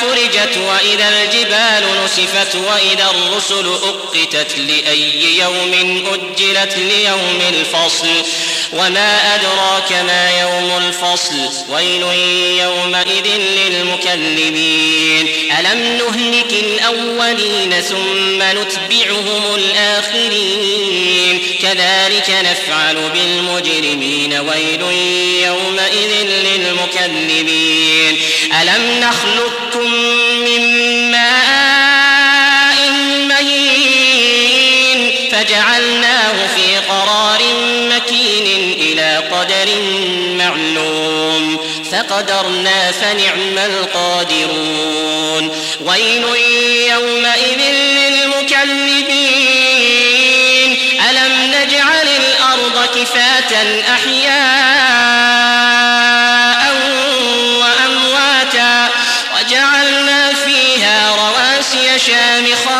فرجت وإذا الجبال نسفت وإذا الرسل أقتت لأي يوم أجلت ليوم الفصل وما أدراك ما يوم الفصل ويل يومئذ للمكذبين ألم نهلك الأولين ثم نتبعهم الآخرين؟ كذلك نفعل بالمجرمين ويل يومئذ للمكذبين ألم نخلقكم مهين فجعلناه في قرار مكين إلى قدر معلوم. فقدرنا فنعم القادرون. ويل يومئذ للمكذبين. ألم نجعل الأرض كفاة أحياء وأمواتا وجعلنا فيها رواسي شامخات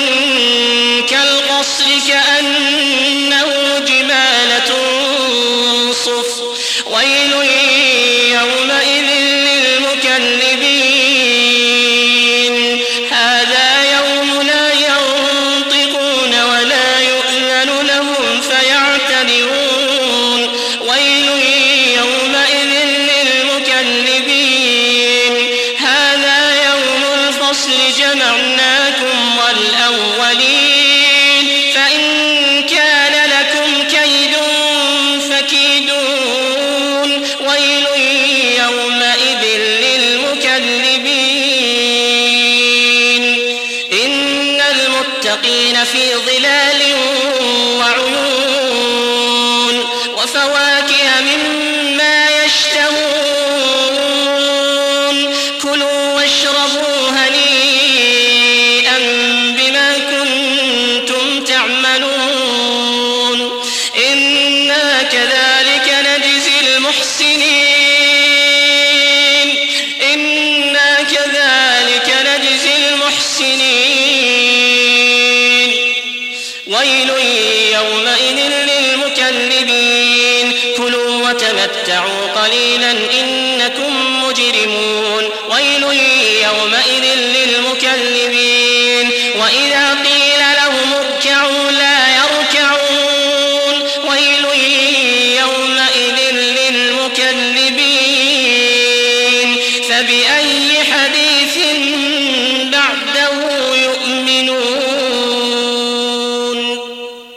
المتقين في ظلال وعيون وفواكه مما وتمتعوا قليلا إنكم مجرمون. ويل يومئذ للمكذبين.